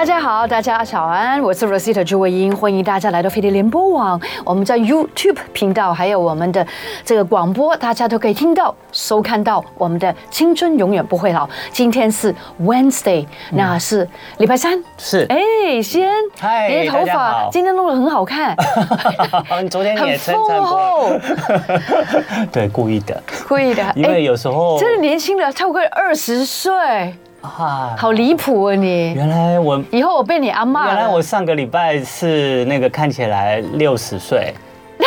大家好，大家早安，我是 Rosita 朱慧英，欢迎大家来到飞碟联播网。我们在 YouTube 频道还有我们的这个广播，大家都可以听到、收看到我们的青春永远不会老。今天是 Wednesday，那是礼拜三。是，哎，先，嗨，你的头发今天弄得很好看。你昨天也称赞过。对，故意的，故意的，因为有时候真的年轻了，超过二十岁。啊，好离谱啊你！原来我以后我被你阿骂。原来我上个礼拜是那个看起来六十岁，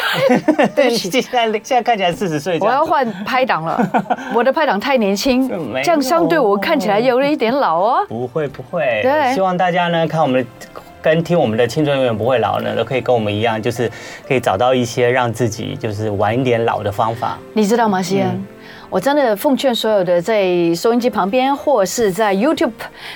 对，现在现在看起来四十岁。我要换拍档了，我的拍档太年轻，这样相对我看起来有了一点老哦。不会不会，对，希望大家呢看我们跟听我们的青春永远不会老呢，都可以跟我们一样，就是可以找到一些让自己就是晚一点老的方法。你知道吗，西恩？我真的奉劝所有的在收音机旁边或是在 YouTube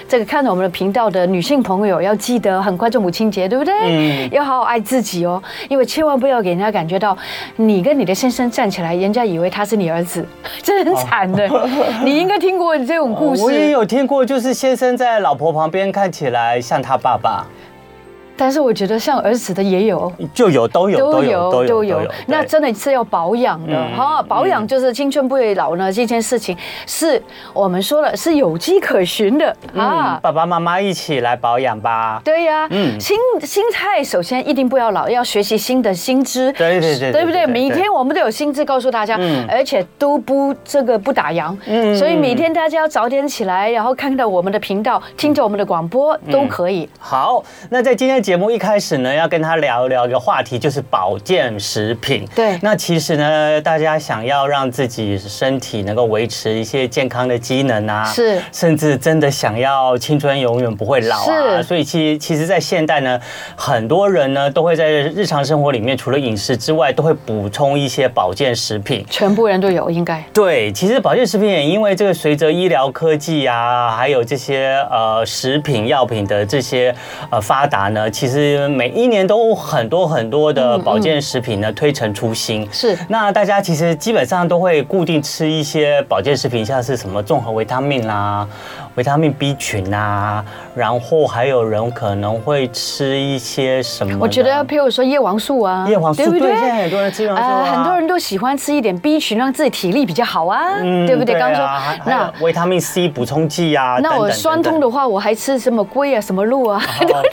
这个看着我们的频道的女性朋友，要记得很快就母亲节，对不对？嗯。要好好爱自己哦，因为千万不要给人家感觉到你跟你的先生站起来，人家以为他是你儿子，这很惨的。你应该听过这种故事。我也有听过，就是先生在老婆旁边看起来像他爸爸。但是我觉得像儿子的也有，就有都有都有都有都有，那真的是要保养的哈，保养就是青春不会老呢。这件事情是我们说了是有迹可循的啊。爸爸妈妈一起来保养吧。对呀，嗯，心心态首先一定不要老，要学习新的新知。对对对，对不对？每天我们都有新知告诉大家，而且都不这个不打烊。嗯，所以每天大家要早点起来，然后看到我们的频道，听着我们的广播都可以。好，那在今天。节目一开始呢，要跟他聊一聊一个话题，就是保健食品。对，那其实呢，大家想要让自己身体能够维持一些健康的机能啊，是，甚至真的想要青春永远不会老啊，是所以其实其实，在现代呢，很多人呢都会在日常生活里面，除了饮食之外，都会补充一些保健食品。全部人都有，应该。对，其实保健食品也因为这个随着医疗科技啊，还有这些呃食品药品的这些呃发达呢。其实每一年都很多很多的保健食品呢推陈出新，是。那大家其实基本上都会固定吃一些保健食品，像是什么综合维他命啦。维他命 B 群啊，然后还有人可能会吃一些什么？我觉得，譬如说叶黄素啊，叶黄素对不对？现在很多人吃叶黄素啊，很多人都喜欢吃一点 B 群，让自己体力比较好啊，对不对？刚刚说那维他命 C 补充剂啊，那我酸痛的话，我还吃什么龟啊，什么鹿啊？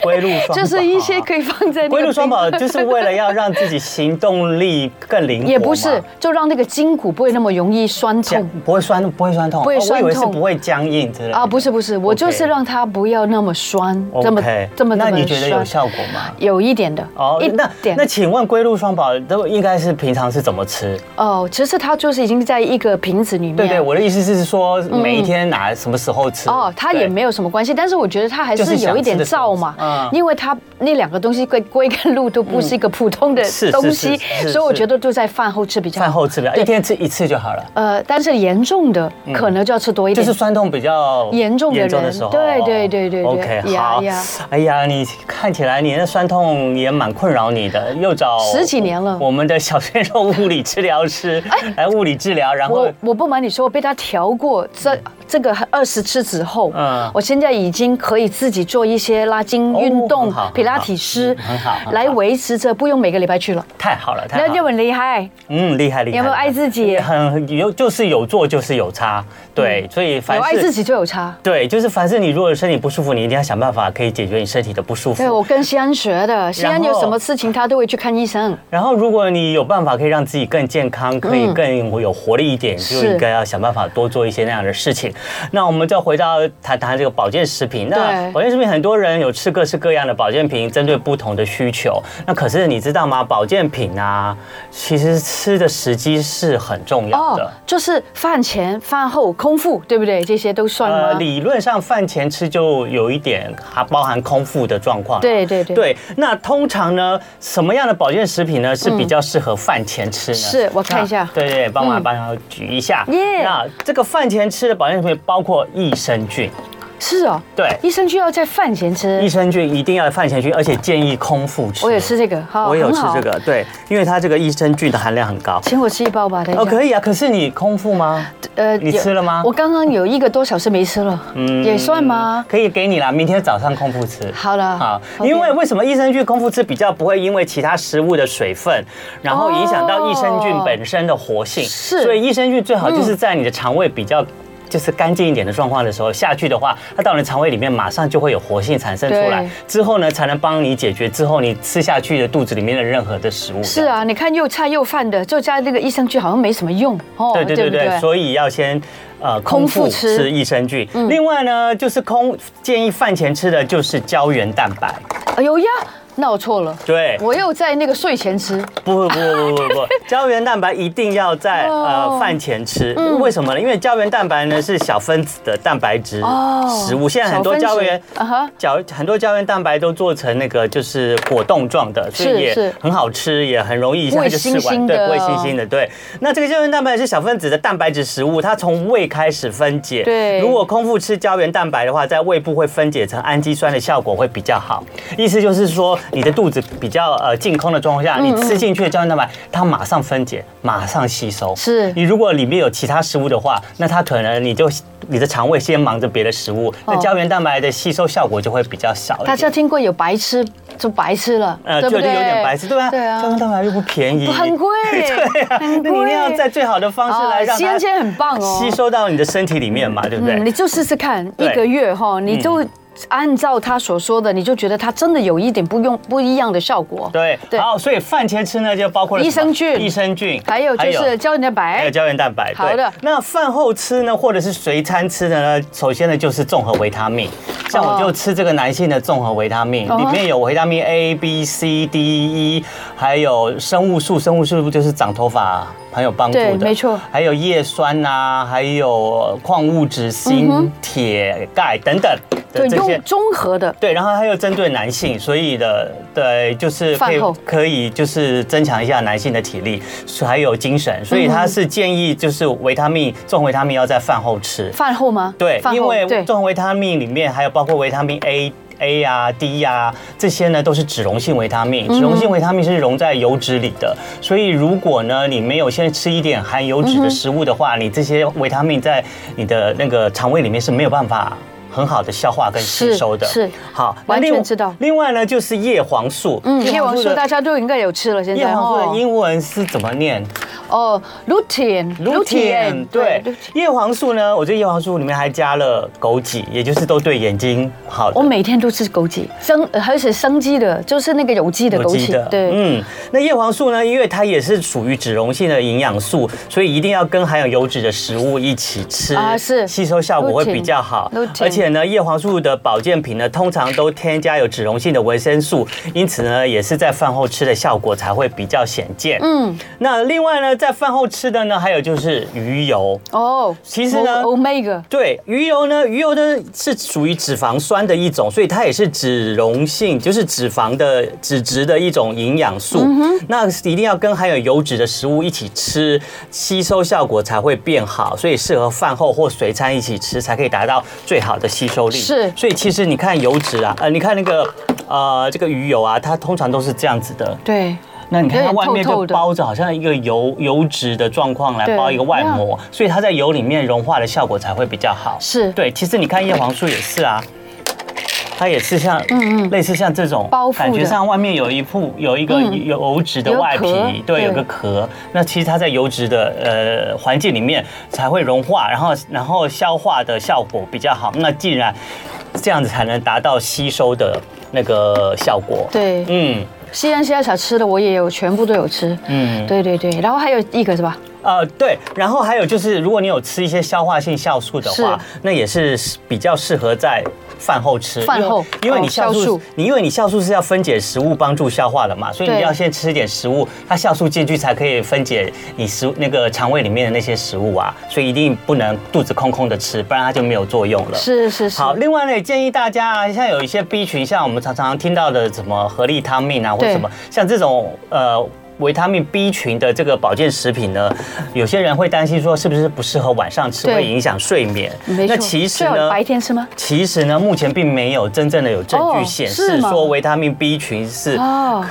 龟鹿 双宝，就是一些可以放在龟鹿双宝，就是为了要让自己行动力更灵活。也不是，就让那个筋骨不会那么容易酸痛，不会酸，不会酸痛，不会酸痛，我以为是不会僵硬之类的啊。不是不是，我就是让它不要那么酸，这么这么。那你觉得有效果吗？有一点的哦，一点。那请问龟鹿双宝都应该是平常是怎么吃？哦，其实它就是已经在一个瓶子里面。对对，我的意思是说，每一天拿什么时候吃？哦，它也没有什么关系，但是我觉得它还是有一点燥嘛，因为它那两个东西龟龟跟鹿都不是一个普通的东西，所以我觉得都在饭后吃比较好。饭后吃比较，一天吃一次就好了。呃，但是严重的可能就要吃多一点，就是酸痛比较严重的人。对对对对，OK，好。哎呀，你看起来你那酸痛也蛮困扰你的，又找十几年了。我们的小鲜肉物理治疗师 来物理治疗，然后我我不瞒你说，我被他调过这这个二十次之后，嗯，我现在已经可以自己做一些拉筋运动，皮拉提师，很好，来维持着，不用每个礼拜去了。太好了，太好了，那就很厉害。嗯，厉害厉害。有没有爱自己？很有，就是有做就是有差。对，所以凡有爱自己就有差。对，就是凡是你如果身体不舒服，你一定要想办法可以解决你身体的不舒服。对，我跟西安学的，西安有什么事情他都会去看医生。然后，如果你有办法可以让自己更健康，可以更有活力一点，就应该要想办法多做一些那样的事情。那我们再回到谈谈这个保健食品。那保健食品很多人有吃各式各样的保健品，针对不同的需求。那可是你知道吗？保健品啊，其实吃的时机是很重要的，就是饭前、饭后。空腹对不对？这些都算吗？呃，理论上饭前吃就有一点还包含空腹的状况。对对对。对，那通常呢，什么样的保健食品呢是比较适合饭前吃呢？是我看一下。对对，帮忙帮忙举一下。耶。那这个饭前吃的保健食品包括益生菌。是哦，对，益生菌要在饭前吃，益生菌一定要饭前吃，而且建议空腹吃。我也吃这个，好，我也有吃这个，对，因为它这个益生菌的含量很高。请我吃一包吧，等一下。哦，可以啊，可是你空腹吗？呃，你吃了吗？我刚刚有一个多小时没吃了，嗯，也算吗？可以给你啦，明天早上空腹吃。好了，好，因为为什么益生菌空腹吃比较不会因为其他食物的水分，然后影响到益生菌本身的活性？是，所以益生菌最好就是在你的肠胃比较。就是干净一点的状况的时候下去的话，它到你的肠胃里面马上就会有活性产生出来，之后呢才能帮你解决之后你吃下去的肚子里面的任何的食物。是啊，你看又菜又饭的，就加那个益生菌好像没什么用哦。对对对对，所以要先呃空腹吃益生菌。另外呢，就是空建议饭前吃的就是胶原蛋白。哎呦呀！那我错了，对，我又在那个睡前吃。不不不不不不，胶原蛋白一定要在呃饭前吃。为什么呢？因为胶原蛋白呢是小分子的蛋白质食物。现在很多胶原胶很多胶原蛋白都做成那个就是果冻状的，所以也很好吃，也很容易一下就吃完。对，不会腥腥的。对，那这个胶原蛋白是小分子的蛋白质食物，它从胃开始分解。对，如果空腹吃胶原蛋白的话，在胃部会分解成氨基酸的效果会比较好。意思就是说。你的肚子比较呃净空的状况下，你吃进去的胶原蛋白，它马上分解，马上吸收。是你如果里面有其他食物的话，那它可能你就你的肠胃先忙着别的食物，那胶原蛋白的吸收效果就会比较少。大家听过有白吃就白吃了，呃，就有点白吃，对吧？对啊，胶原蛋白又不便宜，很贵，对啊，那你一定要在最好的方式来让它很棒哦，吸收到你的身体里面嘛，对不对？你就试试看，一个月哈，你就。按照他所说的，你就觉得它真的有一点不用不一样的效果。对，对。好，所以饭前吃呢，就包括了益生菌、益生菌，还有就是胶原蛋白，还有胶原蛋白。好的。那饭后吃呢，或者是随餐吃的呢？首先呢，就是综合维他命。像我就吃这个男性的综合维他命，里面有维他命 A、B、C、D、E，还有生物素。生物素不就是长头发很有帮助的？没错。还有叶酸呐，还有矿物质锌、铁、钙等等。对，用综合的。对，然后它又针对男性，所以的对，就是可以可以就是增强一下男性的体力，还有精神，所以他是建议就是维他命综合维他命要在饭后吃。饭后吗？对，因为综合维他命里面还有包括维他命 A、A 呀、D 呀这些呢，都是脂溶性维他命。脂溶性维他命是溶在油脂里的，所以如果呢你没有先吃一点含油脂的食物的话，你这些维他命在你的那个肠胃里面是没有办法。很好的消化跟吸收的，是好，完全知道。另外呢，就是叶黄素，嗯，叶黄素大家都应该有吃了。现在叶黄素的英文是怎么念？哦，lutein，lutein，对，叶黄素呢，我这叶黄素里面还加了枸杞，也就是都对眼睛好。我每天都吃枸杞，生而且生机的，就是那个有机的枸杞。对，嗯，那叶黄素呢，因为它也是属于脂溶性的营养素，所以一定要跟含有油脂的食物一起吃啊，是吸收效果会比较好，而且。呢，叶黄素的保健品呢，通常都添加有脂溶性的维生素，因此呢，也是在饭后吃的效果才会比较显见。嗯，那另外呢，在饭后吃的呢，还有就是鱼油哦。其实呢，Omega 对鱼油呢，鱼油呢是属于脂肪酸的一种，所以它也是脂溶性，就是脂肪的脂质的一种营养素。嗯哼，那一定要跟含有油脂的食物一起吃，吸收效果才会变好，所以适合饭后或随餐一起吃，才可以达到最好的。吸收力。是，所以其实你看油脂啊，呃，你看那个呃这个鱼油啊，它通常都是这样子的。对，那你看它外面就包着好像一个油油脂的状况来包一个外膜，所以它在油里面融化的效果才会比较好。是。对，其实你看叶黄素也是啊，它也是像嗯嗯类似像这种包感觉上外面有一副有一个油脂的外皮，对，有个壳。那其实它在油脂的呃环境里面才会融化，然后然后消化的效果比较好。那既然这样子才能达到吸收的那个效果。对，嗯，西安现在才吃的我也有全部都有吃。嗯，对对对，然后还有一个是吧？呃，对，然后还有就是，如果你有吃一些消化性酵素的话，那也是比较适合在饭后吃。饭后，因为你酵素，你因为你酵素是要分解食物帮助消化的嘛，所以你要先吃一点食物，它酵素进去才可以分解你食那个肠胃里面的那些食物啊，所以一定不能肚子空空的吃，不然它就没有作用了。是是是。好，另外呢，也建议大家啊，像有一些 B 群，像我们常常听到的什么合利汤命啊，或什么像这种呃。维他命 B 群的这个保健食品呢，有些人会担心说是不是不适合晚上吃，会影响睡眠。那其实呢，白天吃吗？其实呢，目前并没有真正的有证据显示说维他命 B 群是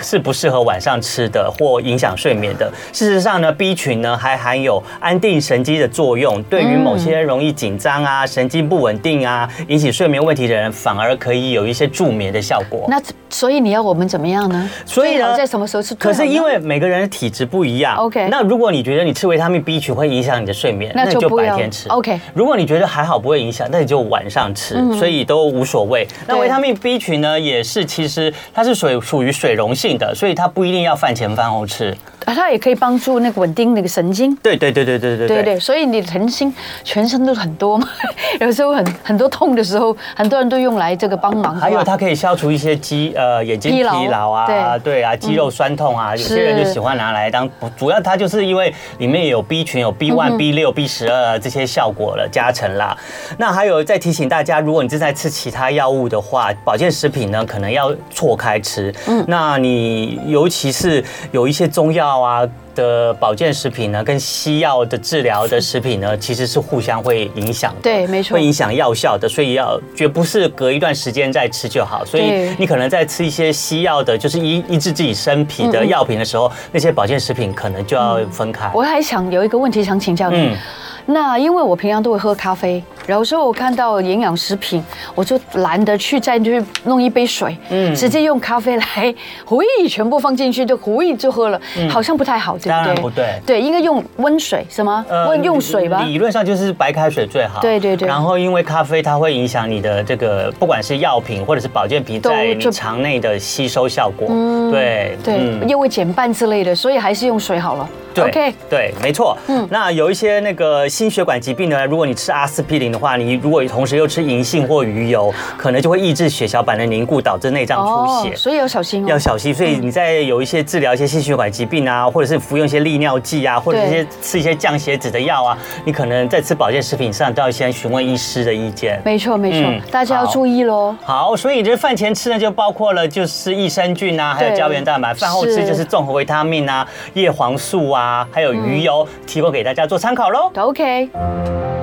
是不适合晚上吃的或影响睡眠的。事实上呢，B 群呢还含有安定神经的作用，对于某些容易紧张啊、神经不稳定啊、引起睡眠问题的人，反而可以有一些助眠的效果。那所以你要我们怎么样呢？所以呢，在什么时候吃？可是因为每个人的体质不一样，OK。那如果你觉得你吃维他命 B 群会影响你的睡眠，那就白天吃，OK。如果你觉得还好不会影响，那你就晚上吃，所以都无所谓。那维他命 B 群呢，也是其实它是属属于水溶性的，所以它不一定要饭前饭后吃。啊，它也可以帮助那个稳定那个神经。对对对对对对对对。所以你的神经全身都很多嘛，有时候很很多痛的时候，很多人都用来这个帮忙。还有它可以消除一些肌呃眼睛疲劳啊，对对啊，肌肉酸痛啊，有些人就喜欢拿来当，主要它就是因为里面有 B 群，有 B one、B 六、B 十二这些效果了加成啦。那还有再提醒大家，如果你正在吃其他药物的话，保健食品呢可能要错开吃。嗯，那你尤其是有一些中药。啊的保健食品呢，跟西药的治疗的食品呢，其实是互相会影响的，对，没错，会影响药效的，所以要绝不是隔一段时间再吃就好。所以你可能在吃一些西药的，就是医医治自己身体的药品的时候，那些保健食品可能就要分开。我还想有一个问题想请教你。那因为我平常都会喝咖啡，有时候我看到营养食品，我就懒得去再去弄一杯水，嗯，直接用咖啡来，呼一全部放进去就呼一就喝了，好像不太好，对不对？当然不对，对，应该用温水是吗？温用水吧。理论上就是白开水最好。对对对。然后因为咖啡它会影响你的这个不管是药品或者是保健品在你肠内的吸收效果，嗯，对对，又会减半之类的，所以还是用水好了。对，Okay. 对，没错。嗯，那有一些那个心血管疾病呢，如果你吃阿司匹林的话，你如果同时又吃银杏或鱼油，可能就会抑制血小板的凝固，导致内脏出血。哦，所以要小心哦。要小心。所以你在有一些治疗一些心血管疾病啊，或者是服用一些利尿剂啊，或者一些吃一些降血脂的药啊，你可能在吃保健食品上都要先询问医师的意见。没错，没错，大家要注意喽。好，所以你这饭前吃呢，就包括了就是益生菌啊，还有胶原蛋白；饭后吃就是综合维他命啊、叶黄素啊，还有鱼。油提供给大家做参考喽。OK。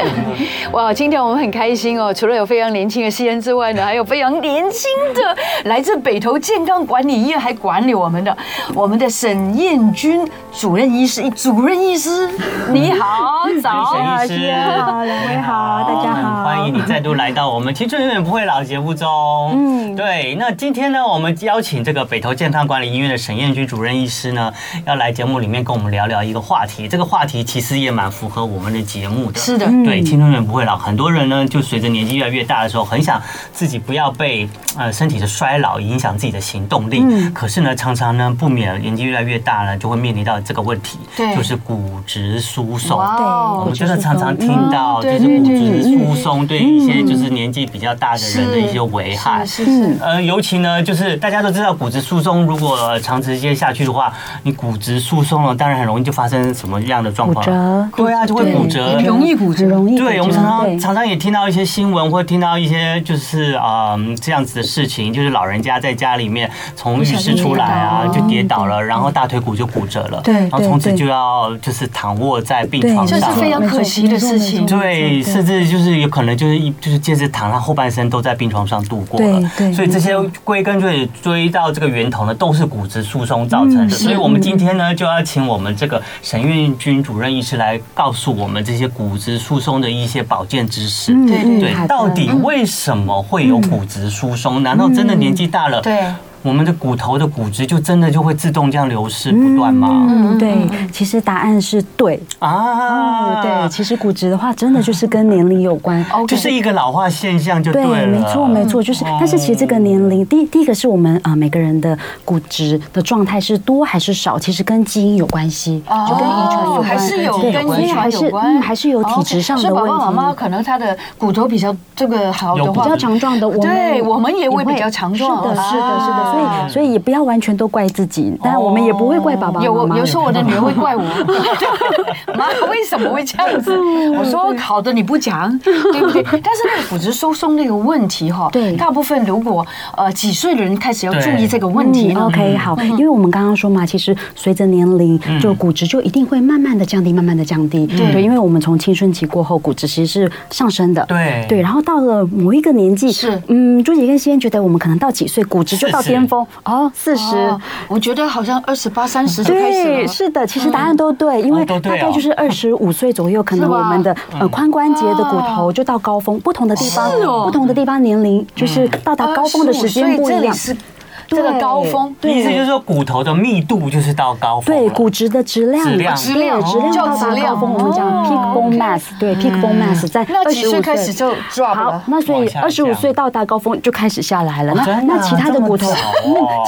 哇，今天我们很开心哦！除了有非常年轻的西恩之外呢，还有非常年轻的来自北投健康管理医院还管理我们的我们的沈彦君主任医师。主任医师，你好，早，沈医师，好，两位好，大家好，欢迎你再度来到我们青春永远不会老的节目中。嗯，对，那今天呢，我们邀请这个北投健康管理医院的沈彦君主任医师呢，要来节目里面跟我们聊聊一个话题。这个话题其实也蛮符合我们的节目的。是的。对，青春永远不会老。很多人呢，就随着年纪越来越大的时候，很想自己不要被呃身体的衰老影响自己的行动力。嗯。可是呢，常常呢，不免年纪越来越大了，就会面临到这个问题，对，就是骨质疏松。对，我们真的常常听到，就是骨质疏松对一些就是年纪比较大的人的一些危害。是是。呃，尤其呢，就是大家都知道，骨质疏松如果长时间下去的话，你骨质疏松了，当然很容易就发生什么样的状况？骨折。对啊，就会骨折，容易骨折。容易对，我们常常常常也听到一些新闻，或听到一些就是啊这样子的事情，就是老人家在家里面从浴室出来啊，就跌倒了，然后大腿骨就骨折了，对，然后从此就要就是躺卧在病床上，这是非常可惜的事情。对，甚至就是有可能就是一就是接着躺，他后半生都在病床上度过了。对，所以这些归根究底追到这个源头呢，都是骨质疏松造成的。所以我们今天呢，就要请我们这个沈运军主任医师来告诉我们这些骨质疏松的一些保健知识，对对，到底为什么会有骨质疏松？难道真的年纪大了？对。我们的骨头的骨质就真的就会自动这样流失不断吗？嗯，对，其实答案是对啊。对，其实骨质的话，真的就是跟年龄有关，就是一个老化现象，就对了。没错，没错，就是。但是其实这个年龄，第第一个是我们啊每个人的骨质的状态是多还是少，其实跟基因有关系，就跟遗传有关，还是有跟遗传有关，嗯，还是有体质上的问题。爸爸妈妈可能他的骨头比较这个好的话，比较强壮的，对，我们也会比较强壮。是的，是的，是的。啊，所以所以也不要完全都怪自己，当然我们也不会怪爸爸妈妈。有有时候我的女儿会怪我，妈为什么会这样子？我说好的你不讲，对不对？但是那个骨质疏松那个问题哈，对，大部分如果呃几岁的人开始要注意这个问题，OK 好，因为我们刚刚说嘛，其实随着年龄，就骨质就一定会慢慢的降低，慢慢的降低，对，因为我们从青春期过后，骨质其实是上升的，对。对，然后到了某一个年纪，是。嗯，朱姐跟先觉得我们可能到几岁骨质就到巅峰。哦，四十，我觉得好像二十八、三十就开始对，是的，其实答案都对，因为大概就是二十五岁左右，可能我们的呃髋关节的骨头就到高峰，不同的地方，不同的地方年龄就是到达高峰的时间不一样。这个高峰，意思就是说骨头的密度就是到高峰，对，骨质的质量，质量，质量到达高峰，我们讲 peak bone mass，对，peak bone mass 在二十五岁开始就 drop 好，那所以二十五岁到达高峰就开始下来了。那那其他的骨头，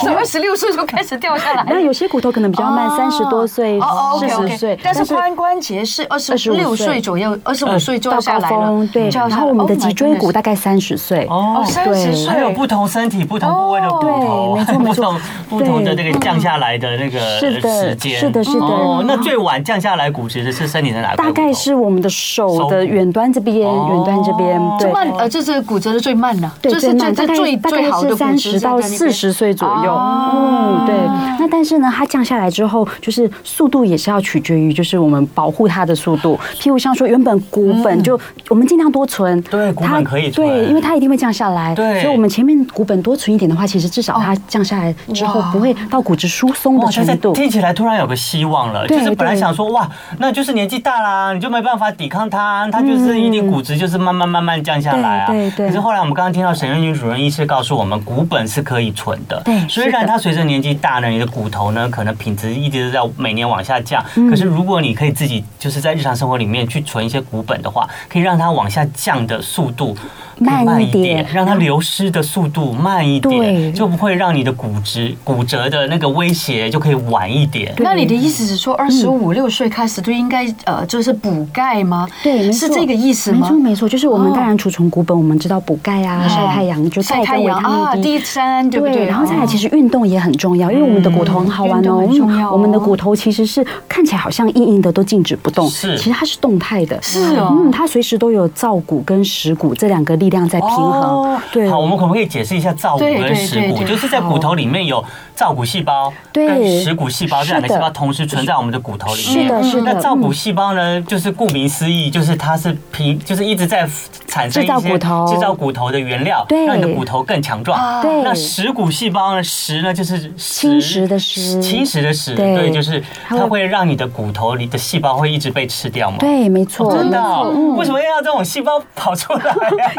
从 二十六岁就开始掉下来。那有些骨头可能比较慢，三十多岁、四十岁，但是髋关节是二十六岁左右，二十五岁就下来了。对，然后我们的脊椎骨大概三十岁。哦，三十岁，还有不同身体不同部位的骨头。没错，没错，不同的那个降下来的那个时间，是的，是的。哦，那最晚降下来骨折的是身体的哪个？大概是我们的手的远端这边，远端这边。对，慢，呃，这是骨折的最慢的，对，最慢，大概最大概是三十到四十岁左右。嗯，对。那但是呢，它降下来之后，就是速度也是要取决于，就是我们保护它的速度。譬如像说，原本骨本就我们尽量多存，对，骨本可以存，对，因为它一定会降下来。对，所以我们前面骨本多存一点的话，其实至少它降下来之后不会到骨质疏松的程度。听起来突然有个希望了，就是本来想说哇，那就是年纪大啦，你就没办法抵抗它，它就是一定骨质就是慢慢慢慢降下来啊。对对。可是后来我们刚刚听到沈月军主任医师告诉我们，骨本是可以存的。对。虽然它随着年纪大呢，你的骨头呢可能品质一直都在每年往下降，可是如果你可以自己就是在日常生活里面去存一些骨本的话，可以让它往下降的速度慢一点，让它流失的速度慢一点，就不会让你的骨质骨折的那个威胁就可以晚一点。那你的意思是说，二十五六岁开始就应该呃，就是补钙吗？对，是这个意思吗？没错没错，就是我们当然储存骨本，我们知道补钙啊，晒太阳就晒太阳啊，D 三对不对？然后再来，其实运动也很重要，因为我们的骨头很好玩哦。我们的骨头其实是看起来好像硬硬的，都静止不动，是，其实它是动态的，是哦，嗯，它随时都有造骨跟蚀骨这两个力量在平衡。对，好，我们可不可以解释一下造骨跟蚀骨？就是在骨头里面有造骨细胞跟食骨细胞这两个细胞同时存在我们的骨头里面。是的，是的。那造骨细胞呢，就是顾名思义，就是它是平，就是一直在产生一些制造骨头的原料，让你的骨头更强壮。对。那食骨细胞呢，食呢就是侵蚀的食，侵蚀的食。对，就是它会让你的骨头里的细胞会一直被吃掉吗？对，没错。真的？为什么要让这种细胞跑出来？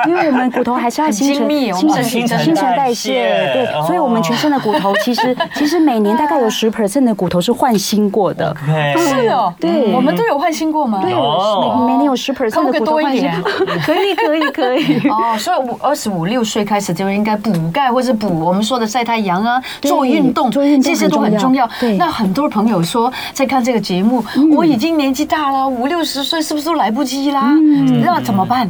因为我们骨头还是。要精密，新陈新陈代谢，对，所以我们全身的骨头其实 其实每年大概有十 percent 的骨头是换新过的，是哦，对，我们都有换新过吗？对，每每年有十 percent 的骨头换新，可以 可以可以 哦，所以五二十五六岁开始就应该补钙或者补我们说的晒太阳啊，做运动，做运动这些都很重要。对，那很多朋友说在看这个节目，我已经年纪大了，五六十岁是不是都来不及啦？那怎么办？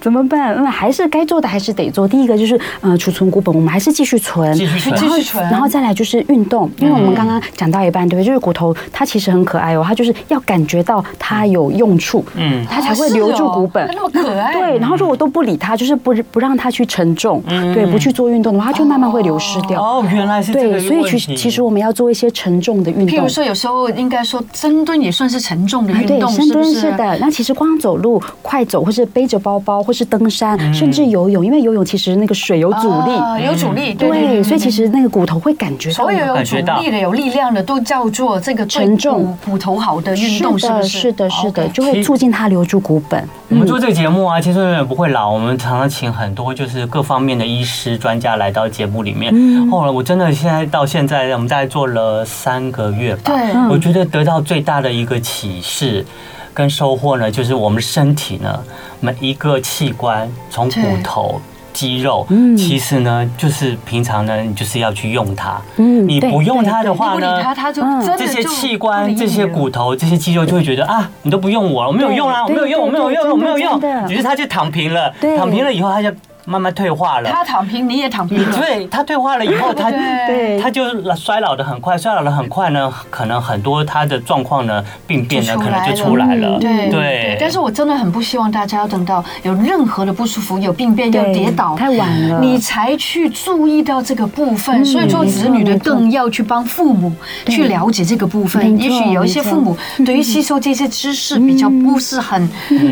怎么办？那还是该做的还是得做。第一个就是呃储存骨本，我们还是继续存，继续存，继续存。然后再来就是运动，因为我们刚刚讲到一半，对不对？就是骨头它其实很可爱哦，它就是要感觉到它有用处，嗯，它才会留住骨本。那么可爱。对，然后如果都不理它，就是不不让它去承重，对，不去做运动的话，它就慢慢会流失掉。哦，原来是这样。对，所以其其实我们要做一些承重的运动。譬如说，有时候应该说深蹲也算是承重的运动，深蹲是的。那其实光走路、快走，或是背着包包，或是登山，甚至游泳，因为游泳其实那个水有阻力，有阻力，对，所以其实那个骨头会感觉到，所有有阻力的、有力量的，都叫做这个沉重骨头好的运动，是不是？是的，是的，就会促进它留住骨本。我们做这个节目啊，青春永远不会老。我们常常请很多就是各方面的医师专家来到节目里面。后来我真的现在到现在，我们大概做了三个月吧。对，我觉得得到最大的一个启示跟收获呢，就是我们身体呢，每一个器官从骨头。肌肉，其实呢，就是平常呢，你就是要去用它。嗯，你不用它的话呢，这些器官、这些骨头、这些肌肉就会觉得啊，你都不用我了，我没有用啊，我没有用，我没有用，我没有用。于是它就躺平了，躺平了以后它就。慢慢退化了。他躺平，你也躺平。对，他退化了以后，他 对，他就衰老的很快，衰老的很快呢，可能很多他的状况呢，病变呢，可能就出来了。对对。但是我真的很不希望大家要等到有任何的不舒服、有病变、要跌倒太晚了，你才去注意到这个部分。所以做子女的更要去帮父母去了解这个部分。也许有一些父母对于吸收这些知识比较不是很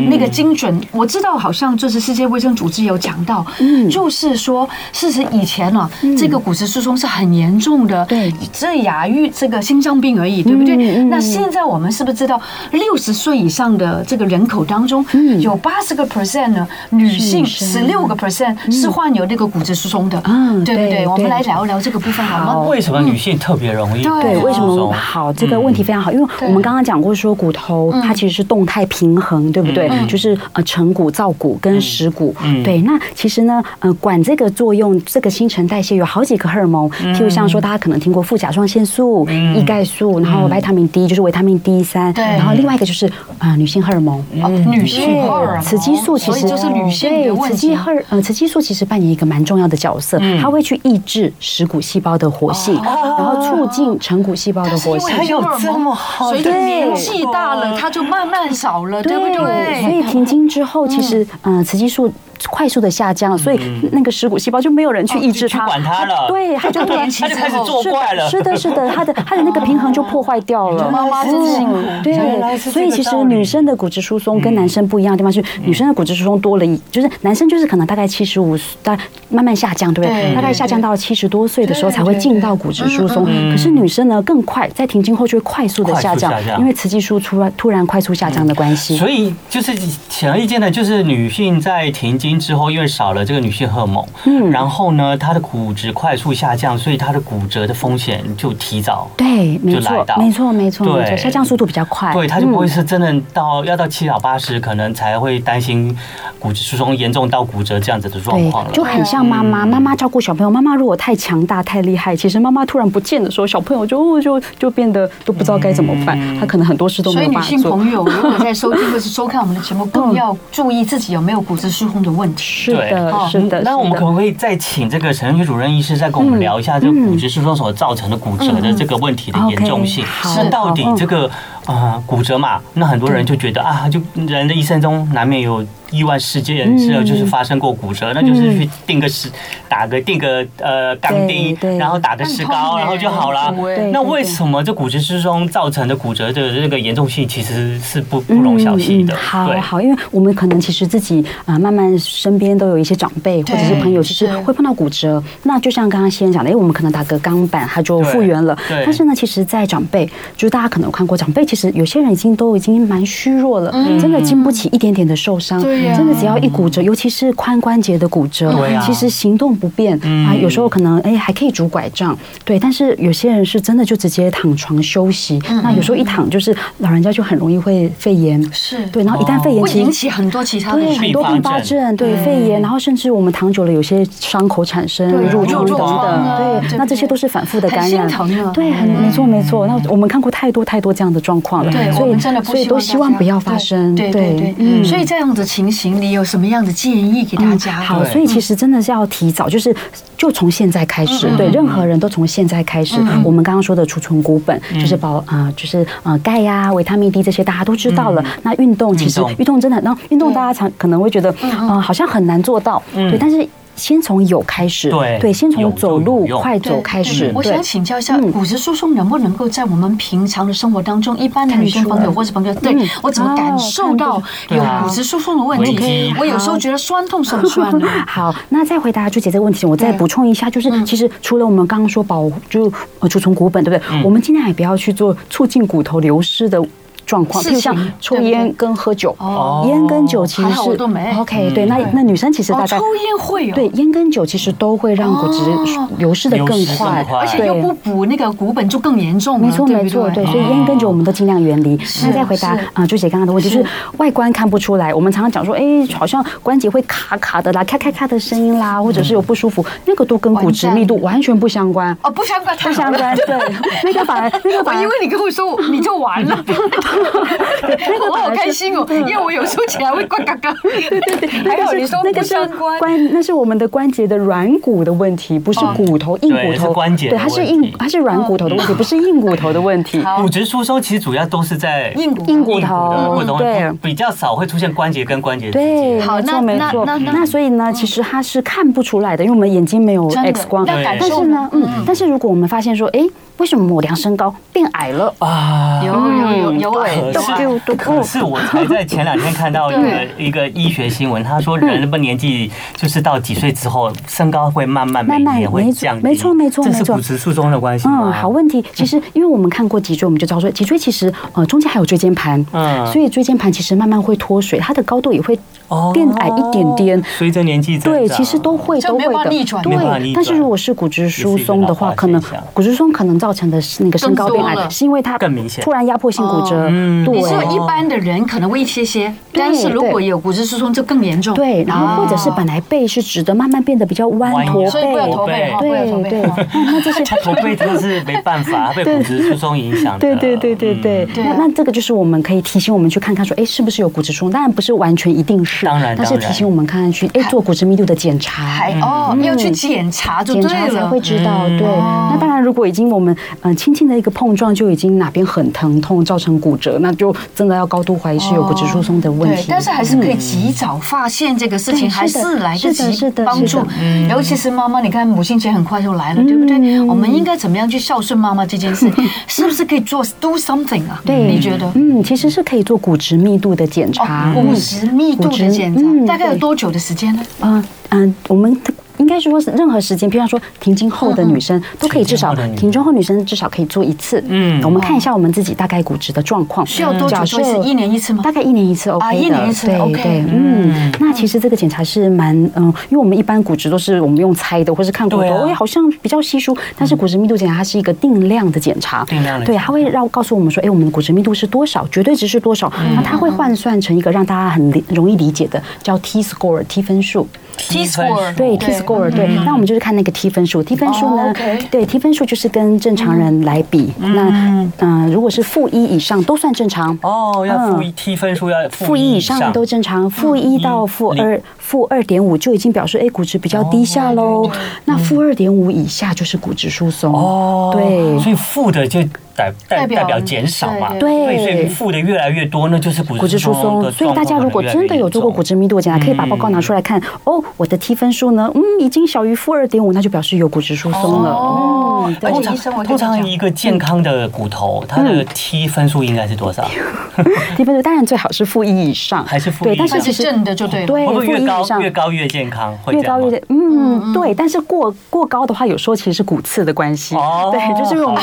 那个精准。我知道好像就是世界卫生组织有讲到，就是说，事实以前呢，这个骨质疏松是很严重的，对，只亚于这个心脏病而已，对不对？那现在我们是不是知道，六十岁以上的这个人口当中，有八十个 percent 呢，女性十六个 percent 是患有这个骨质疏松的，嗯，对不对？我们来聊一聊这个部分好吗？为什么女性特别容易？对，为什么？好，这个问题非常好，因为我们刚刚讲过说，骨头它其实是动态平衡，对不对？就是呃，成骨、造骨跟蚀骨，对。那其实呢，呃，管这个作用，这个新陈代谢有好几个荷尔蒙，譬如像说大家可能听过副甲状腺素、叶钙素，然后维他命 D 就是维他命 D 三，对。然后另外一个就是啊，女性荷尔蒙，女性荷尔蒙，雌激素其实就是女性的雌激荷尔，呃，雌激素其实扮演一个蛮重要的角色，它会去抑制食骨细胞的活性，然后促进成骨细胞的活性。它有这么好，随着年纪大了，它就慢慢少了，对不对？所以停经之后，其实嗯，雌激素。快速的下降，所以那个蚀骨细胞就没有人去抑制它，管它了。对，它就年轻，它就开始作怪了。是的，是的，它的它的那个平衡就破坏掉了。妈妈真辛苦。对，所以其实女生的骨质疏松跟男生不一样的地方是，女生的骨质疏松多了一，就是男生就是可能大概七十五，大概慢慢下降，对不对？大概下降到七十多岁的时候才会进到骨质疏松。可是女生呢更快，在停经后就会快速的下降，因为雌激素突然突然快速下降的关系。所以就是显而易见的，就是女性在停经之后，因为少。了这个女性荷尔蒙，嗯，然后呢，她的骨质快速下降，所以她的骨折的风险就提早对，没错，没错，没错，对，下降速度比较快，对，她就不会是真的到要到七老八十，可能才会担心骨质疏松严重到骨折这样子的状况了。就很像妈妈，妈妈照顾小朋友，妈妈如果太强大太厉害，其实妈妈突然不见的时候，小朋友就就就变得都不知道该怎么办，他可能很多事都没有办法做。所以女性朋友如果在收听或是 收看我们的节目，更要注意自己有没有骨质疏松的问题。是的。是的，那我们可不可以再请这个陈玉主任医师再跟我们聊一下这个骨质疏松所造成的骨折的这个问题的严重性？是到底这个啊骨折嘛？那很多人就觉得啊，就人的一生中难免有。意外事件是就是发生过骨折，那就是去定个石，打个定个呃钢钉，然后打个石膏，然后就好了。那为什么这骨质疏松造成的骨折的这个严重性其实是不不容小觑的？好好，因为我们可能其实自己啊，慢慢身边都有一些长辈或者是朋友，其实会碰到骨折。那就像刚刚先讲的，因为我们可能打个钢板，它就复原了。但是呢，其实，在长辈，就是大家可能有看过，长辈其实有些人已经都已经蛮虚弱了，真的经不起一点点的受伤。真的只要一骨折，尤其是髋关节的骨折，其实行动不便啊，有时候可能哎还可以拄拐杖，对。但是有些人是真的就直接躺床休息，那有时候一躺就是老人家就很容易会肺炎，是对。然后一旦肺炎，会引起很多其他的很多并发症，对肺炎，然后甚至我们躺久了，有些伤口产生褥疮等等，对。那这些都是反复的感染，对，很没错没错。那我们看过太多太多这样的状况了，对，所以真的所以都希望不要发生，对对对。所以这样的情形，你有什么样的建议给大家？好，所以其实真的是要提早，就是就从现在开始，对任何人都从现在开始。我们刚刚说的储存骨本，就是保啊，就是呃钙呀、维他命 D 这些大家都知道了。那运动其实运动真的，然后运动大家常可能会觉得啊，好像很难做到，对，但是。先从有开始，对对，先从走路快走开始。我想请教一下，骨质疏松能不能够在我们平常的生活当中，一般的女性朋友或者朋友，对我怎么感受到有骨质疏松的问题？我有时候觉得酸痛是很酸的。好，那再回答朱姐这个问题，我再补充一下，就是其实除了我们刚刚说保就储存骨本，对不对？我们尽量也不要去做促进骨头流失的。状况，譬如像抽烟跟喝酒，烟跟酒其实是 OK。对，那那女生其实大概抽烟会对烟跟酒其实都会让骨质流失的更快，而且又不补那个骨本就更严重。没错没错，对，所以烟跟酒我们都尽量远离。那再回答啊，朱姐刚刚的问题，就是外观看不出来，我们常常讲说，哎，好像关节会卡卡的啦，咔咔咔的声音啦，或者是有不舒服，那个都跟骨质密度完全不相关。哦，不相关，不相关。对，那个反而那个反而，因为你跟我说你就完了。我好开心哦，因为我有时候起来会呱嘎嘎。对对对，还有你说不相关，关那是我们的关节的软骨的问题，不是骨头硬骨头关节。对，它是硬，它是软骨头的问题，不是硬骨头的问题。骨质疏松其实主要都是在硬骨硬骨头，对，比较少会出现关节跟关节。对，好，没错没错。那所以呢，其实它是看不出来的，因为我们眼睛没有 X 光。但是呢，嗯，但是如果我们发现说，哎。为什么我量身高变矮了啊？有有有有矮，可是可是我才在 前两天看到一个一个医学新闻，他说人的年纪就是到几岁之后，身高会慢慢慢慢会降低。没错没错没错，这是骨质疏松的关系吗？嗯，好问题。其实因为我们看过脊椎，我们就知道说脊椎其实呃中间还有椎间盘，嗯，所以椎间盘其实慢慢会脱水，它的高度也会变矮一点点。随着年纪增长，对，其实都会都会的。对，但是如果是骨质疏松的话，可能骨质疏松可能造成的是那个身高变矮，是因为它更明显，突然压迫性骨折。嗯，你说一般的人可能会一些些，但是如果有骨质疏松就更严重。对，然后或者是本来背是直的，慢慢变得比较弯驼背。驼背，对对。那这些驼背真的是没办法，被骨质疏松影响。对对对对对。那那这个就是我们可以提醒我们去看看，说哎是不是有骨质疏松？当然不是完全一定是，当然，但是提醒我们看看去哎做骨质密度的检查。还哦，要去检查就对了，检查才会知道。对，那当然如果已经我们嗯轻轻的一个碰撞就已经哪边很疼痛，造成骨折，那就真的要高度怀疑是有骨质疏松的问题。但是还是可以及早发现这个事情，还是来得及帮助。尤其是妈妈，你看母亲节很快就来了，对不对？我们应该怎么样去孝顺妈妈这件事，是不是可以做 do something 啊？对，你觉得？嗯，其实是可以做骨质密度的检查。骨质密度的检查，大概有多久的时间呢？嗯嗯，我们。应该说是任何时间，比方说停经后的女生都可以至少停经后女生至少可以做一次。嗯，我们看一下我们自己大概骨质的状况。需要多久？是一年一次吗？大概一年一次，OK 的。一年一次，OK。对，嗯，那其实这个检查是蛮嗯，因为我们一般骨质都是我们用猜的，或是看骨头，哎，好像比较稀疏。但是骨质密度检查它是一个定量的检查，定量的。对，它会让告诉我们说，哎，我们的骨质密度是多少，绝对值是多少。那它会换算成一个让大家很容易理解的，叫 T score T 分数。T score 对 T score 对，那我们就是看那个 T 分数。T 分数呢，对 T 分数就是跟正常人来比。那嗯，如果是负一以上都算正常。哦，要负一 T 分数要负一以上都正常，负一到负二负二点五就已经表示哎骨质比较低下喽。那负二点五以下就是骨质疏松。哦，对，所以负的就。代代代表减少嘛，对，所以负的越来越多，那就是骨质疏松。所以大家如果真的有做过骨质密度检查，可以把报告拿出来看。哦，我的 T 分数呢，嗯，已经小于负二点五，那就表示有骨质疏松了。哦，通常通常一个健康的骨头，它的 T 分数应该是多少？T 分数当然最好是负一以上，还是负一？对，但是其实正的就对了。对，负一以上越高越健康，会越高越嗯对。但是过过高的话，有时候其实是骨刺的关系。哦，对，就是我们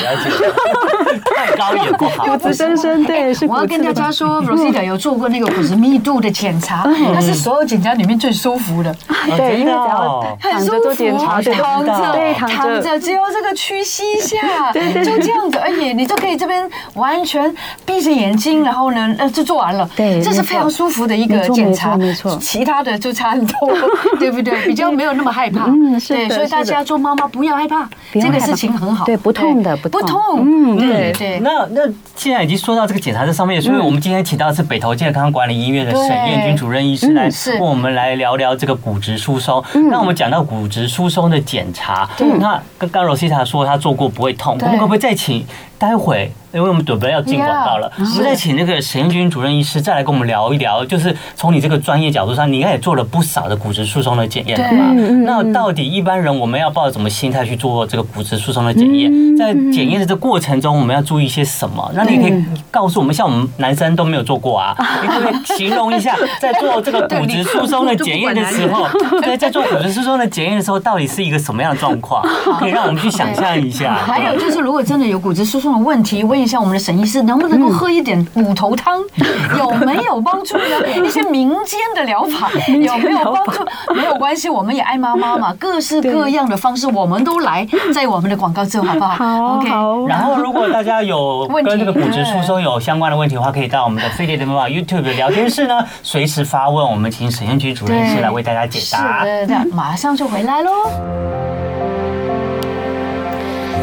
太高。骨质增生，对，是。我要跟大家说，Rosita 有做过那个骨质密度的检查，它是所有检查里面最舒服的。对，因为只要躺着做检查，躺着，对，躺着，只有这个屈膝一下，就这样子而已，你就可以这边完全闭着眼睛，然后呢，呃，就做完了。对，这是非常舒服的一个检查，没错。其他的就差很多，对不对？比较没有那么害怕。嗯，是的。所以大家做妈妈不要害怕，这个事情很好，对，不痛的，不痛。嗯，对对。那那现在已经说到这个检查这上面，所以我们今天请到的是北投健康管理医院的沈彦君主任医师来跟我们来聊聊这个骨质疏松。那我们讲到骨质疏松的检查，那刚刚 Rosita 说他做过不会痛，我们可不可以再请待会？因为我们准备要进广告了，我们再请那个沈彦军主任医师再来跟我们聊一聊，就是从你这个专业角度上，你应该也做了不少的骨质疏松的检验了吧？那到底一般人我们要抱着什么心态去做这个骨质疏松的检验？在检验的这过程中，我们要注意些什么？那你可以告诉我们，像我们男生都没有做过啊，你可不可以形容一下，在做这个骨质疏松的检验的时候，对，在做骨质疏松的检验的时候，到底是一个什么样的状况？可以让我们去想象一下。还有就是，如果真的有骨质疏松的问题，问一下我们的沈医师，能不能够喝一点骨头汤？有没有帮助呢？一些民间的疗法 有没有帮助？没有关系，我们也爱妈妈嘛，各式各样的方式我们都来，在我们的广告之后，好不好？好，OK。然后，如果大家有跟这个骨质疏松有相关的问题的话，可以到我们的飞碟的妈妈 YouTube 的聊天室呢，随时发问，我们请沈彦君主任医师来为大家解答。是的，马上就回来喽。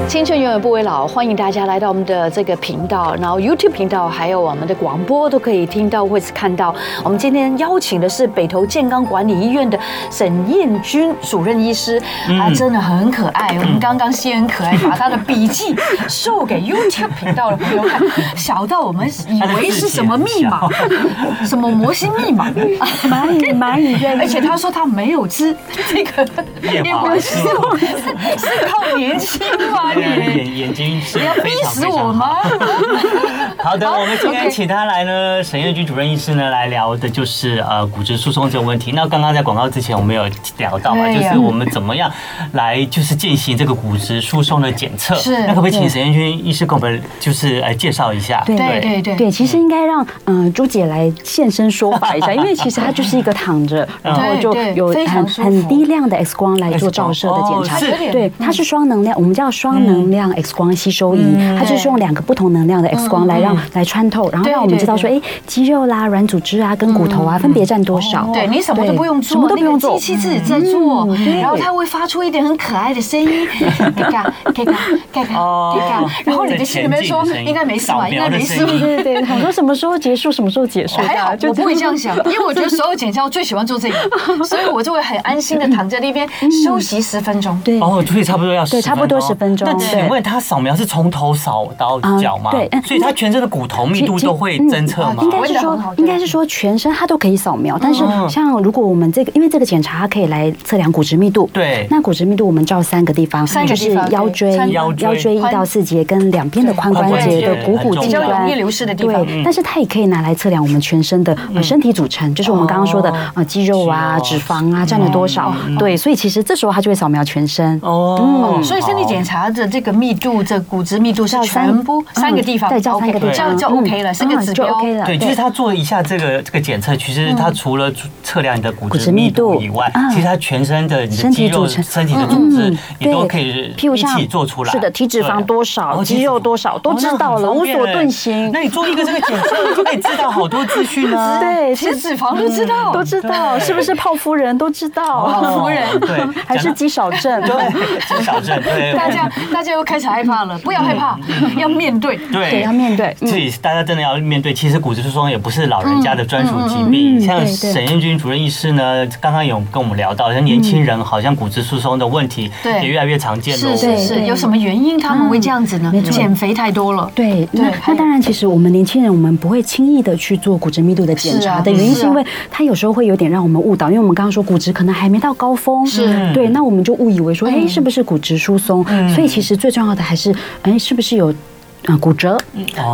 青春永远不为老，欢迎大家来到我们的这个频道，然后 YouTube 频道还有我们的广播都可以听到或是看到。我们今天邀请的是北投健康管理医院的沈彦君主任医师，他真的很可爱。我们刚刚先很可爱，把他的笔记秀给 YouTube 频道的朋友看，小到我们以为是什么 密码，什么摩西密码，蚂蚁蚂蚁，而且他说他没有吃这个叶黄素，是靠年轻吗？眼眼睛是你要逼死我吗？好的，我们今天请他来呢，沈彦君主任医师呢来聊的就是呃骨质疏松这个问题。那刚刚在广告之前我们有聊到嘛，就是我们怎么样来就是进行这个骨质疏松的检测。是，那可不可以请沈彦君医师给我们就是来介绍一下？对对对对，其实应该让嗯朱姐来现身说法一下，因为其实她就是一个躺着，然后就有很很低量的 X 光来做照射的检查。对，它是双能量，我们叫双能量 X 光吸收仪，它就是用两个不同能量的 X 光来让来穿透，然后让我们知道说，哎，肌肉啦、软组织啊、跟骨头啊分别占多少。对，你什么都不用做，什么都不用做，机器自己在做，然后它会发出一点很可爱的声音，咔咔咔咔咔咔，然后你的心里面说应该没事吧，应该没事。对对对，很多什么时候结束，什么时候结束？还好，我不会 这样想，因为我觉得所有检查我最喜欢做这个，所以我就会很安心的躺在那边休息十分钟。对，哦，所以差不多要对，差不多十分钟。那请问他扫描是从头扫到脚吗？对，所以他全身的骨头密度都会侦测吗？应该是说，应该是说全身它都可以扫描。但是像如果我们这个，因为这个检查它可以来测量骨质密度。对。那骨质密度我们照三个地方，就是腰椎、腰椎一到四节跟两边的髋关节的股骨肌端。容易流失的地方。但是它也可以拿来测量我们全身的身体组成，就是我们刚刚说的啊肌肉啊、脂肪啊占了多少。对，所以其实这时候它就会扫描全身。哦。所以身体检查的这个密度，这骨质密度是全部三个地方，对，照三个地方，这样就 OK 了，三个指标就 OK 了。对，就是他做一下这个这个检测，其实他除了测量你的骨质密度以外，其实他全身的你的肌肉、身体的组织，你都可以一起做出来。是的，体脂肪多少，肌肉多少，都知道了，无所遁形。那你做一个这个检测，就可以知道好多资讯呢。对，体脂肪都知道，都知道，是不是泡夫人都知道？泡夫人对，还是肌少症？对，肌少症。对，大家大家又开始害怕了，不要害怕，要面对。对，要面对。自己大家真的要面对。其实骨质疏松也不是老人家的专属疾病。像沈彦君主任医师呢，刚刚有跟我们聊到，像年轻人好像骨质疏松的问题也越来越常见了。是是是，有什么原因他们会这样子呢？减肥太多了。对对。那当然，其实我们年轻人我们不会轻易的去做骨质密度的检查的原因，是因为它有时候会有点让我们误导，因为我们刚刚说骨质可能还没到高峰，是对，那我们就误以为说，哎，是不是骨质疏松？所以其实最重要的还是，哎，是不是有？啊，骨折，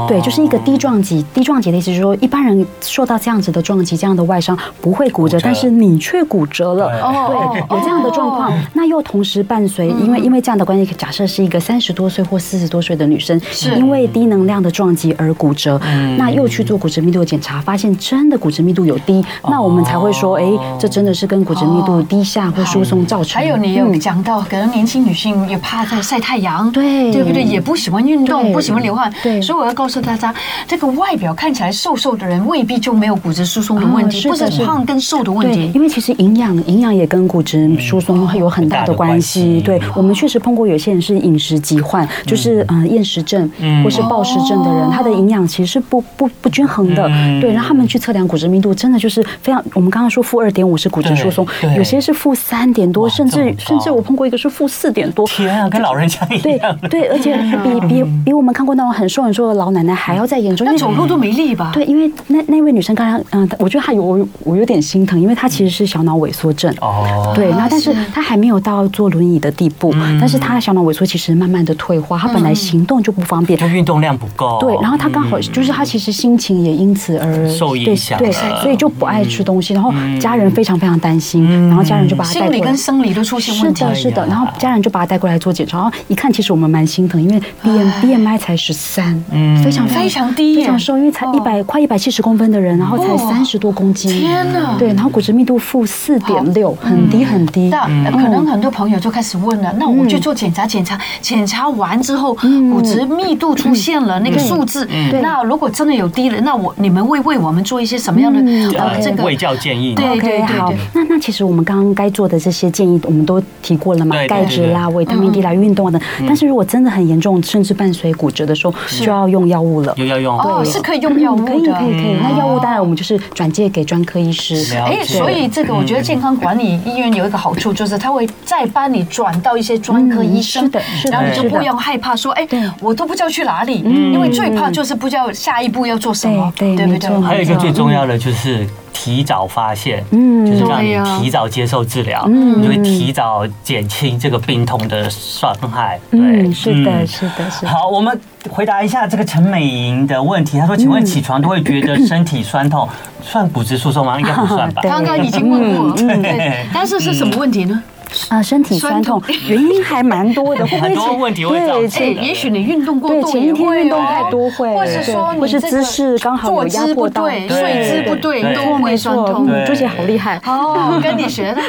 对，就是一个低撞击。低撞击的意思就是说，一般人受到这样子的撞击，这样的外伤不会骨折，但是你却骨折了。哦对，有这样的状况。那又同时伴随，因为因为这样的关系，假设是一个三十多岁或四十多岁的女生，是因为低能量的撞击而骨折，那又去做骨质密度检查，发现真的骨质密度有低，那我们才会说，哎，这真的是跟骨质密度低下或疏松造成。还有你有讲到，可能年轻女性也怕在晒太阳，对，对不对？也不喜欢运动，不喜欢。流汗，对，所以我要告诉大家，这个外表看起来瘦瘦的人，未必就没有骨质疏松的问题，不是胖跟瘦的问题。因为其实营养，营养也跟骨质疏松会有很大的关系。对，我们确实碰过有些人是饮食疾患，就是嗯厌食症或是暴食症的人，他的营养其实是不不不均衡的。对，然后他们去测量骨质密度，真的就是非常。我们刚刚说负二点五是骨质疏松，有些是负三点多，甚至甚至我碰过一个是负四点多。天啊，跟老人家一样。对对，而且比比比我们看过那种很瘦很瘦的老奶奶还要再严重，那走路都没力吧？对，因为那那位女生刚刚，嗯，我觉得她有我我有点心疼，因为她其实是小脑萎缩症。哦。对，那但是她还没有到坐轮椅的地步，但是她小脑萎缩其实慢慢的退化，她本来行动就不方便，就运动量不够。对，然后她刚好就是她其实心情也因此而受影响，对，所以就不爱吃东西，然后家人非常非常担心，然后家人就把她带过来，心理跟生理都出现问题。是的，是的，然后家人就把她带过来做检查，然后一看，其实我们蛮心疼，因为 B M B M I 才。十三，嗯，非常非常低，非常瘦，因为才一百快一百七十公分的人，然后才三十多公斤，天哪！对，然后骨质密度负四点六，很低很低。那可能很多朋友就开始问了，那我去做检查，检查检查完之后，骨质密度出现了那个数字，那如果真的有低了，那我你们会为我们做一些什么样的呃这个卫教建议？对对对，好，那那其实我们刚刚该做的这些建议，我们都提过了嘛，钙质啦、维他命 D 啦、运动等。但是如果真的很严重，甚至伴随骨折的时候，就要用药物了。有要用哦，是可以用药物的，可以可以可以。那药物当然我们就是转介给专科医师。哎，所以这个我觉得健康管理医院有一个好处，就是他会再帮你转到一些专科医生，是的，然后你就不用害怕说，哎，我都不知道去哪里，因为最怕就是不知道下一步要做什么，对不对？还有一个最重要的就是。提早发现，嗯，就是让你提早接受治疗，嗯，你会提早减轻这个病痛的伤害。对，是的，是的，是的。好，我们回答一下这个陈美莹的问题。她说：“请问起床都会觉得身体酸痛，算骨质疏松吗？应该不算吧？”刚刚已经问过，对，但是是什么问题呢？啊，身体酸痛原因还蛮多的，很多问题会造成。也许你运动过度，前一天运动太多会，或是说或是姿势刚好有压迫到，睡姿不对都会酸痛。朱姐好厉害哦，跟你学的。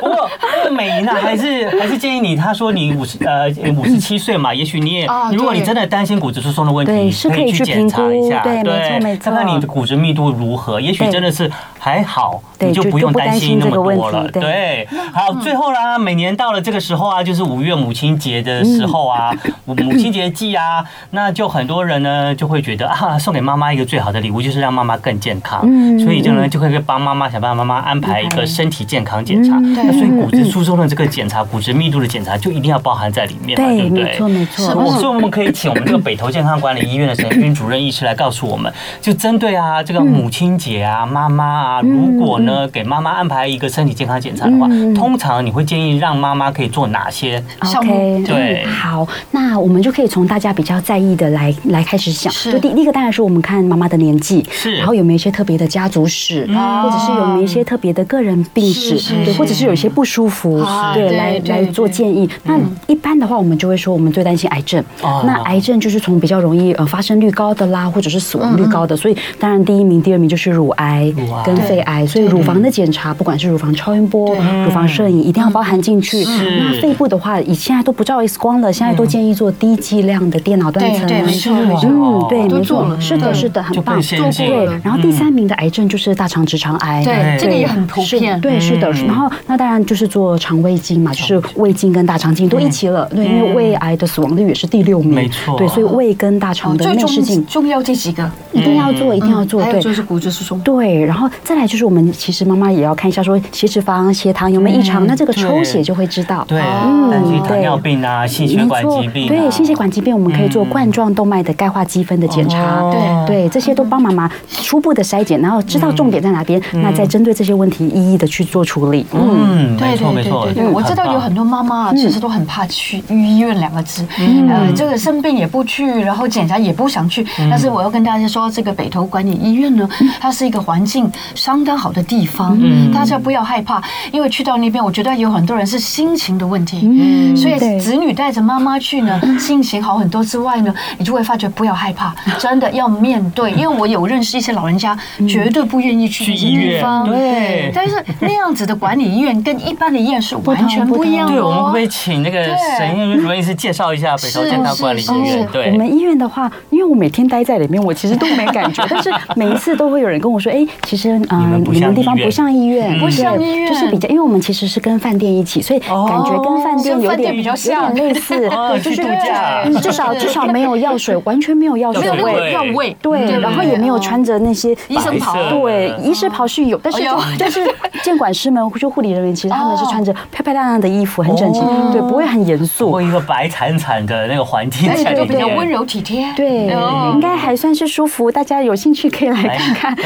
不过这个美莹呢，还是还是建议你，她说你五十呃五十七岁嘛，也许你也，如果你真的担心骨质疏松的问题，可以去检查一下，对，没错没错，看看你的骨质密度如何，也许真的是还好，你就不用担心那么多了。对，好，最后啦，每年。到了这个时候啊，就是五月母亲节的时候啊，母母亲节季啊，那就很多人呢就会觉得啊，送给妈妈一个最好的礼物就是让妈妈更健康，所以就呢就会帮妈妈想办法，妈妈安排一个身体健康检查。那所以骨质疏松的这个检查，骨质密度的检查就一定要包含在里面嘛，对不对？没错没错。所以我们可以请我们这个北投健康管理医院的陈军主任医师来告诉我们，就针对啊这个母亲节啊，妈妈啊，如果呢给妈妈安排一个身体健康检查的话，通常你会建议让妈妈可以做哪些？OK，对，好，那我们就可以从大家比较在意的来来开始想。就第第一个当然是我们看妈妈的年纪，是，然后有没有一些特别的家族史，或者是有没有一些特别的个人病史，对，或者是有一些不舒服，对，来来做建议。那一般的话，我们就会说我们最担心癌症。那癌症就是从比较容易呃发生率高的啦，或者是死亡率高的，所以当然第一名、第二名就是乳癌跟肺癌。所以乳房的检查，不管是乳房超音波、乳房摄影，一定要包含进去。那肺部的话，以现在都不照 X 光了，现在都建议做低剂量的电脑断层。对，嗯，对，没错，是的，是的，很棒。对，然后第三名的癌症就是大肠直肠癌，对，这个也很普遍。对，是的。然后那当然就是做肠胃镜嘛，就是胃镜跟大肠镜都一起了。对，因为胃癌的死亡率也是第六名，没错。对，所以胃跟大肠的内视镜重要这几个。一定要做，一定要做。对，就是骨质疏松。对，然后再来就是我们其实妈妈也要看一下说血脂肪、血糖有没有异常，那这个抽血就会知道。对。嗯，糖尿病啊，心血管疾病，对，心血管疾病我们可以做冠状动脉的钙化积分的检查，对对，这些都帮妈妈初步的筛检，然后知道重点在哪边，那再针对这些问题一一的去做处理。嗯，没错没错，对，我知道有很多妈妈其实都很怕去医院两个字，呃，这个生病也不去，然后检查也不想去。但是我要跟大家说，这个北投管理医院呢，它是一个环境相当好的地方，大家不要害怕，因为去到那边，我觉得有很多人是心情的问题。嗯，所以子女带着妈妈去呢，心情好很多之外呢，你就会发觉不要害怕，真的要面对。因为我有认识一些老人家，绝对不愿意去医院，对。但是那样子的管理医院跟一般的医院是完全不一样的。对，我们会请那个沈燕主任医师介绍一下北投健康管理医院。对，我们医院的话，因为我每天待在里面，我其实都没感觉，但是每一次都会有人跟我说，哎，其实嗯，你们地方不像医院，不像医院，就是比较，因为我们其实是跟饭店一起，所以感觉跟饭店有点比较像，类似，对，就是至少至少没有药水，完全没有药水味，药味，对，然后也没有穿着那些医生袍，对，医师袍是有，但是但是监管师们就护理人员，其实他们是穿着漂漂亮亮的衣服，很整齐，对，不会很严肃，过一个白惨惨的那个环境，对，比较温柔体贴，对，应该还算是舒服，大家有兴趣可以来看看。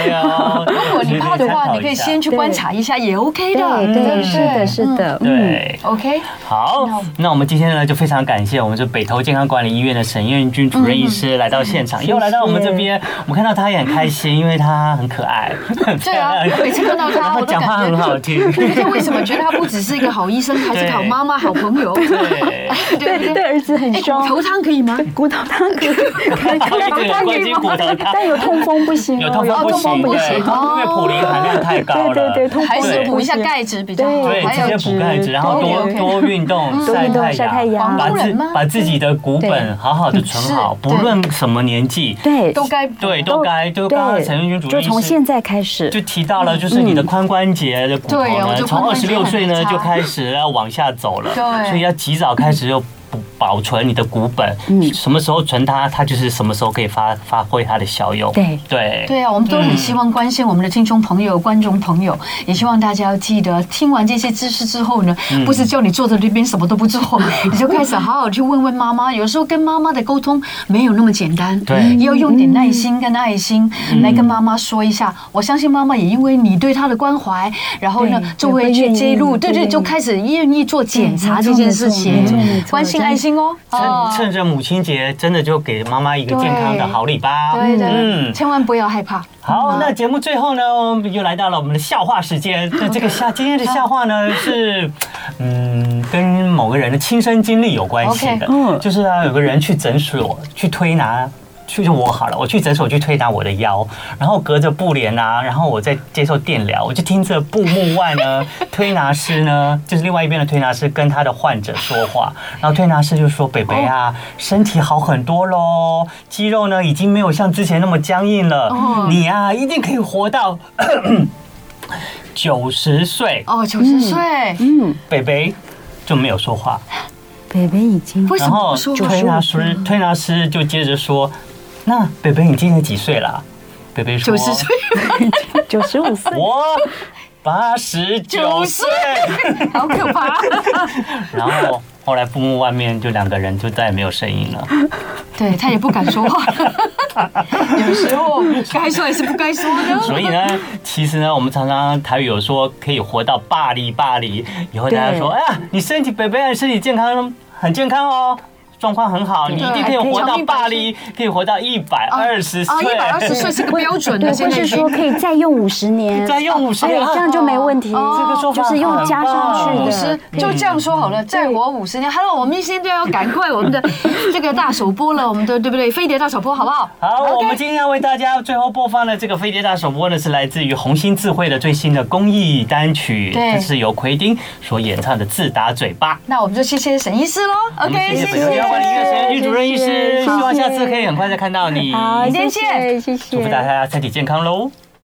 如果你怕的话，你可以先去观察一下，也 OK 的，对，是的，是是的，对，OK，好，那我们今天呢就非常感谢我们这北投健康管理医院的沈彦君主任医师来到现场，又来到我们这边，我们看到他也很开心，因为他很可爱。对啊，每次看到他，我 讲话很好听。为什么觉得他不只是一个好医生，还是好妈妈、好朋友？对，对对儿子很凶。骨头汤可以吗？骨头汤可以，可以，可以，可以，骨头汤，但有痛风不行，有痛风不行，因为普林含量太高了。对对对，还是补一下钙质比较好。对，直接补钙质，然后多多运动，晒太阳，把自把自己的骨本好好的存好，不论什么年纪，对，都该对都该都刚刚陈彦君主任就从现在开始。就提到了，就是你的髋关节的骨头呢，从二十六岁呢就开始要往下走了，所以要及早开始又。保存你的股本，嗯，什么时候存它，它就是什么时候可以发发挥它的效用。对对对啊，我们都很希望关心我们的听众朋友、观众朋友，也希望大家要记得，听完这些知识之后呢，不是叫你坐在那边什么都不做，你就开始好好去问问妈妈。有时候跟妈妈的沟通没有那么简单，对，要用点耐心跟爱心来跟妈妈说一下。我相信妈妈也因为你对她的关怀，然后呢就会去记录，对对，就开始愿意做检查这件事情，关心爱心。趁趁着母亲节，真的就给妈妈一个健康的好礼吧。对的，嗯，千万不要害怕。好，那节目最后呢，又来到了我们的笑话时间。那 这个笑今天的笑话呢，是嗯，跟某个人的亲身经历有关系的。嗯，就是啊，有个人去诊所去推拿。去就我好了，我去诊所去推拿我的腰，然后隔着布帘啊，然后我在接受电疗，我就听着布幕外呢，推拿师呢，就是另外一边的推拿师跟他的患者说话，然后推拿师就说：“北北啊，身体好很多喽，肌肉呢已经没有像之前那么僵硬了，你啊一定可以活到 九十岁。哦，九十岁，嗯，北北就没有说话，北北已经，然后推拿师推拿师就接着说。那北北，你今年几岁了？北北说九十岁，九十五岁。我八十九岁，好可怕。然后后来布幕外面就两个人就再也没有声音了。对，他也不敢说话。有时候该说还是不该说的。所以呢，其实呢，我们常常台语有说可以活到百里百里，以后大家说，哎呀，你身体北北，身体健康，很健康哦。状况很好，你一定可以活到巴黎，可以活到一百二十岁。一百二十岁是个标准的，或是说可以再用五十年，再用五十年，这样就没问题。这个说法就是用加上去的，五十就这样说好了，再活五十年。Hello，我们现在要赶快我们的 这个大首播了，我们的对不对？飞碟大首播好不好？好，我们今天要为大家最后播放的这个飞碟大首播呢，是来自于红星智慧的最新的公益单曲，这是由奎丁所演唱的《自打嘴巴》。那我们就谢谢沈医师喽。OK，谢谢。主任医师，希望下次可以很快再看到你。好，再见，谢谢，祝福大家身体健康喽。